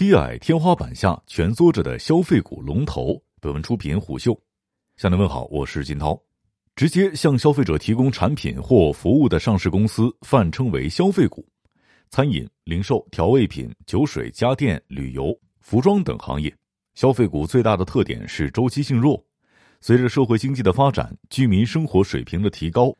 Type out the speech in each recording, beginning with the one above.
低矮天花板下蜷缩着的消费股龙头。本文出品虎嗅。向您问好，我是金涛。直接向消费者提供产品或服务的上市公司泛称为消费股。餐饮、零售、调味品、酒水、家电、旅游、服装等行业，消费股最大的特点是周期性弱。随着社会经济的发展，居民生活水平的提高，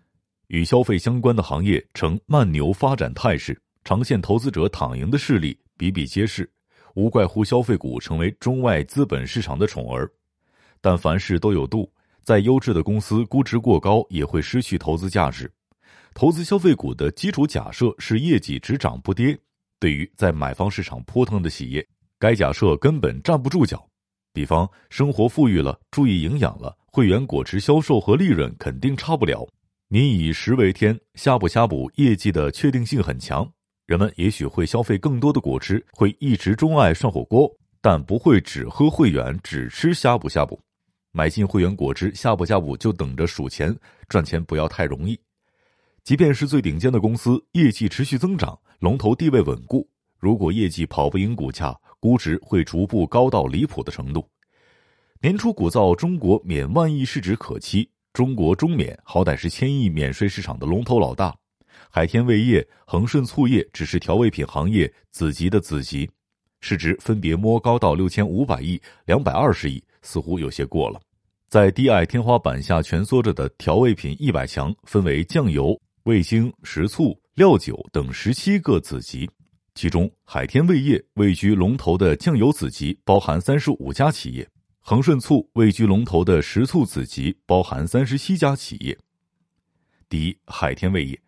与消费相关的行业呈慢牛发展态势，长线投资者躺赢的势力比比皆是。无怪乎消费股成为中外资本市场的宠儿，但凡事都有度，再优质的公司估值过高也会失去投资价值。投资消费股的基础假设是业绩只涨不跌。对于在买方市场扑腾的企业，该假设根本站不住脚。比方生活富裕了，注意营养了，会员果汁销售和利润肯定差不了。民以食为天，呷哺呷哺，业绩的确定性很强。人们也许会消费更多的果汁，会一直钟爱涮火锅，但不会只喝会员，只吃呷哺呷哺。买进会员果汁，呷哺呷哺就等着数钱，赚钱不要太容易。即便是最顶尖的公司，业绩持续增长，龙头地位稳固，如果业绩跑不赢股价，估值会逐步高到离谱的程度。年初鼓噪中国免万亿市值可期，中国中免好歹是千亿免税市场的龙头老大。海天味业、恒顺醋业只是调味品行业子级的子级，市值分别摸高到六千五百亿、两百二十亿，似乎有些过了。在低矮天花板下蜷缩着的调味品一百强，分为酱油、味精、食醋、料酒等十七个子级，其中海天味业位居龙头的酱油子级，包含三十五家企业；恒顺醋位居龙头的食醋子级，包含三十七家企业。第一，海天味业。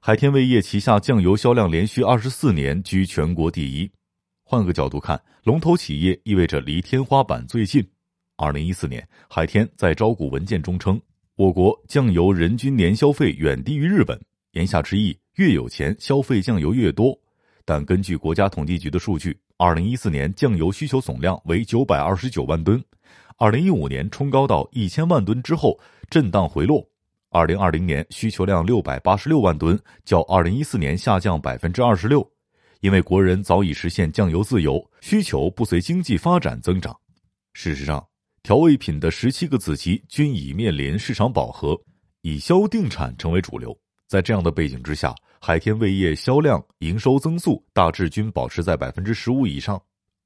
海天味业旗下酱油销量连续二十四年居全国第一。换个角度看，龙头企业意味着离天花板最近。二零一四年，海天在招股文件中称，我国酱油人均年消费远低于日本，言下之意，越有钱消费酱油越多。但根据国家统计局的数据，二零一四年酱油需求总量为九百二十九万吨，二零一五年冲高到一千万吨之后震荡回落。二零二零年需求量六百八十六万吨，较二零一四年下降百分之二十六。因为国人早已实现酱油自由，需求不随经济发展增长。事实上，调味品的十七个子集均已面临市场饱和，以销定产成为主流。在这样的背景之下，海天味业销量、营收增速大致均保持在百分之十五以上。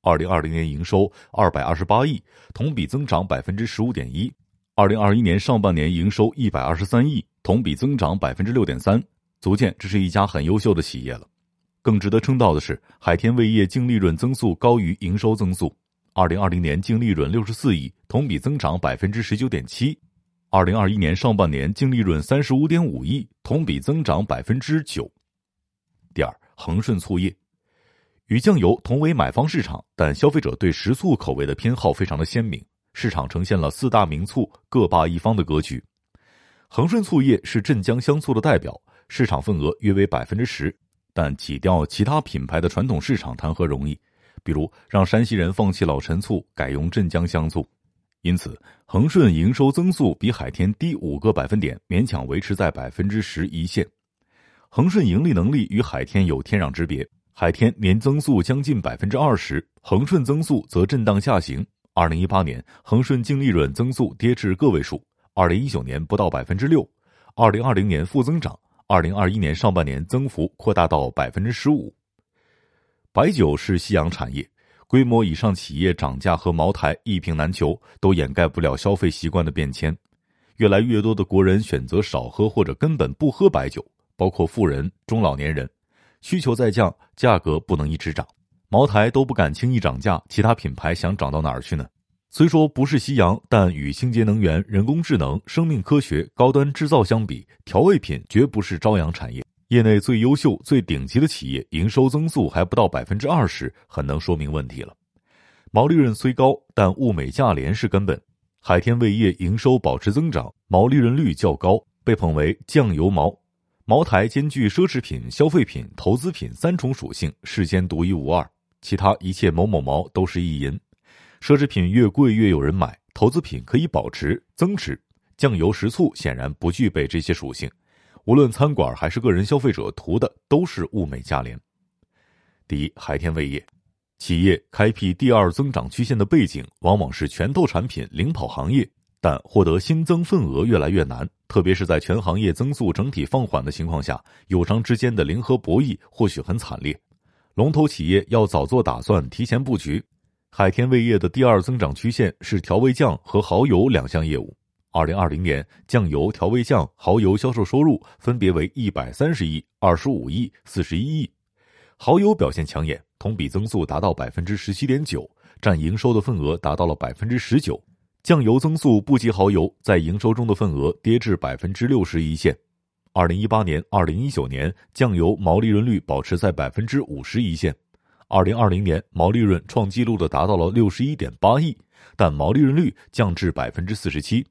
二零二零年营收二百二十八亿，同比增长百分之十五点一。二零二一年上半年营收一百二十三亿，同比增长百分之六点三，足见这是一家很优秀的企业了。更值得称道的是，海天味业净利润增速高于营收增速。二零二零年净利润六十四亿，同比增长百分之十九点七；二零二一年上半年净利润三十五点五亿，同比增长百分之九。第二，恒顺醋业与酱油同为买方市场，但消费者对食醋口味的偏好非常的鲜明。市场呈现了四大名醋各霸一方的格局，恒顺醋业是镇江香醋的代表，市场份额约为百分之十，但挤掉其他品牌的传统市场谈何容易？比如让山西人放弃老陈醋，改用镇江香醋，因此恒顺营收增速比海天低五个百分点，勉强维持在百分之十一线。恒顺盈利能力与海天有天壤之别，海天年增速将近百分之二十，恒顺增速则震荡下行。二零一八年，恒顺净利润增速跌至个位数；二零一九年不到百分之六；二零二零年负增长；二零二一年上半年增幅扩大到百分之十五。白酒是夕阳产业，规模以上企业涨价和茅台一瓶难求，都掩盖不了消费习惯的变迁。越来越多的国人选择少喝或者根本不喝白酒，包括富人、中老年人。需求在降，价格不能一直涨。茅台都不敢轻易涨价，其他品牌想涨到哪儿去呢？虽说不是夕阳，但与清洁能源、人工智能、生命科学、高端制造相比，调味品绝不是朝阳产业。业内最优秀、最顶级的企业，营收增速还不到百分之二十，很能说明问题了。毛利润虽高，但物美价廉是根本。海天味业营收保持增长，毛利润率较高，被捧为酱油毛。茅台兼具奢侈品、消费品、投资品三重属性，世间独一无二。其他一切某某毛都是意淫，奢侈品越贵越有人买，投资品可以保值增值，酱油食醋显然不具备这些属性，无论餐馆还是个人消费者图的都是物美价廉。第一，海天味业，企业开辟第二增长曲线的背景，往往是拳头产品领跑行业，但获得新增份额越来越难。特别是在全行业增速整体放缓的情况下，友商之间的零和博弈或许很惨烈。龙头企业要早做打算，提前布局。海天味业的第二增长曲线是调味酱和蚝油两项业务。二零二零年，酱油、调味酱、蚝油销售收入分别为一百三十亿、二十五亿、四十一亿。蚝油表现抢眼。同比增速达到百分之十七点九，占营收的份额达到了百分之十九。酱油增速不及蚝油，在营收中的份额跌至百分之六十一线。二零一八年、二零一九年，酱油毛利润率保持在百分之五十一线。二零二零年，毛利润创纪录的达到了六十一点八亿，但毛利润率降至百分之四十七。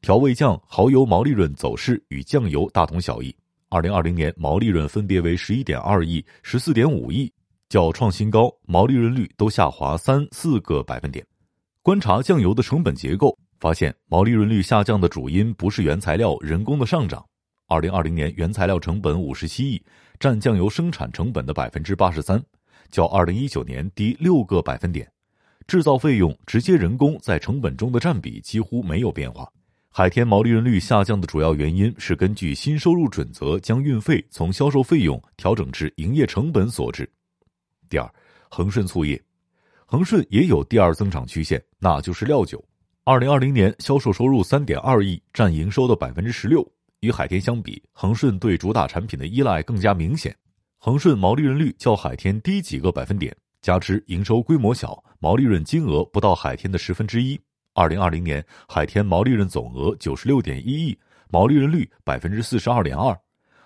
调味酱、蚝油毛利润走势与酱油大同小异。二零二零年毛利润分别为十一点二亿、十四点五亿。较创新高，毛利润率都下滑三四个百分点。观察酱油的成本结构，发现毛利润率下降的主因不是原材料、人工的上涨。二零二零年原材料成本五十七亿，占酱油生产成本的百分之八十三，较二零一九年低六个百分点。制造费用、直接人工在成本中的占比几乎没有变化。海天毛利润率下降的主要原因是根据新收入准则将运费从销售费用调整至营业成本所致。第二，恒顺醋业，恒顺也有第二增长曲线，那就是料酒。二零二零年销售收入三点二亿，占营收的百分之十六。与海天相比，恒顺对主打产品的依赖更加明显。恒顺毛利润率较海天低几个百分点，加之营收规模小，毛利润金额不到海天的十分之一。二零二零年，海天毛利润总额九十六点一亿，毛利润率百分之四十二点二。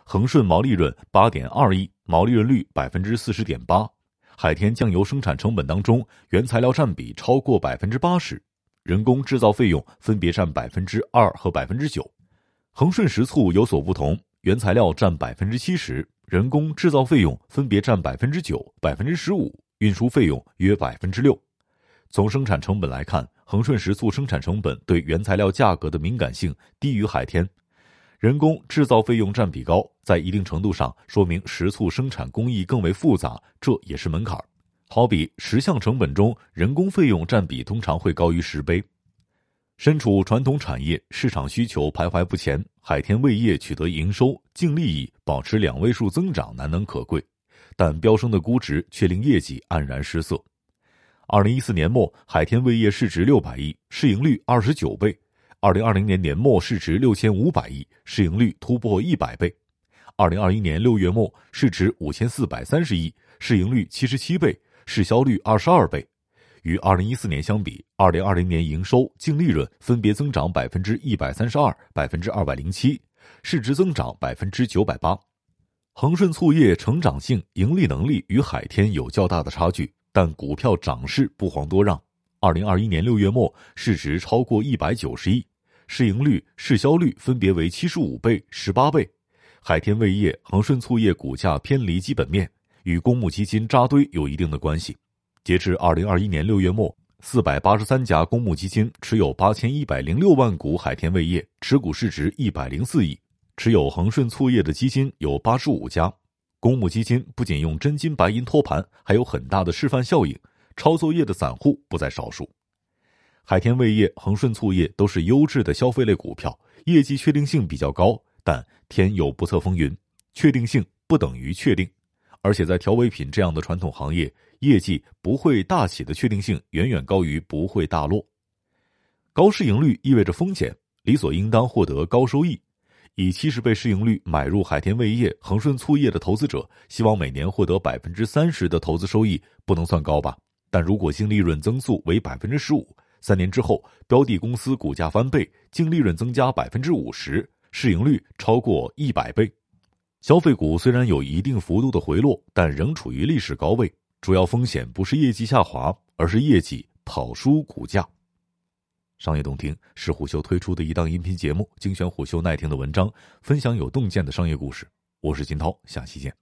恒顺毛利润八点二亿，毛利润率百分之四十点八。海天酱油生产成本当中，原材料占比超过百分之八十，人工制造费用分别占百分之二和百分之九。恒顺食醋有所不同，原材料占百分之七十，人工制造费用分别占百分之九、百分之十五，运输费用约百分之六。从生产成本来看，恒顺食醋生产成本对原材料价格的敏感性低于海天。人工制造费用占比高，在一定程度上说明食醋生产工艺更为复杂，这也是门槛儿好比十项成本中，人工费用占比通常会高于十倍。身处传统产业，市场需求徘徊不前，海天味业取得营收、净利益保持两位数增长难能可贵，但飙升的估值却令业绩黯然失色。二零一四年末，海天味业市值六百亿，市盈率二十九倍。二零二零年年末市值六千五百亿，市盈率突破一百倍；二零二一年六月末市值五千四百三十亿，市盈率七十七倍，市销率二十二倍。与二零一四年相比，二零二零年营收、净利润分别增长百分之一百三十二、百分之二百零七，市值增长百分之九百八。恒顺醋业成长性、盈利能力与海天有较大的差距，但股票涨势不遑多让。二零二一年六月末市值超过一百九十亿。市盈率、市销率分别为七十五倍、十八倍。海天味业、恒顺醋业股价偏离基本面，与公募基金扎堆有一定的关系。截至二零二一年六月末，四百八十三家公募基金持有八千一百零六万股海天味业，持股市值一百零四亿。持有恒顺醋业的基金有八十五家。公募基金不仅用真金白银托盘，还有很大的示范效应，抄作业的散户不在少数。海天味业、恒顺醋业都是优质的消费类股票，业绩确定性比较高。但天有不测风云，确定性不等于确定，而且在调味品这样的传统行业，业绩不会大起的确定性远远高于不会大落。高市盈率意味着风险，理所应当获得高收益。以七十倍市盈率买入海天味业、恒顺醋业的投资者，希望每年获得百分之三十的投资收益，不能算高吧？但如果净利润增速为百分之十五，三年之后，标的公司股价翻倍，净利润增加百分之五十，市盈率超过一百倍。消费股虽然有一定幅度的回落，但仍处于历史高位。主要风险不是业绩下滑，而是业绩跑输股价。商业洞听是虎嗅推出的一档音频节目，精选虎嗅耐听的文章，分享有洞见的商业故事。我是金涛，下期见。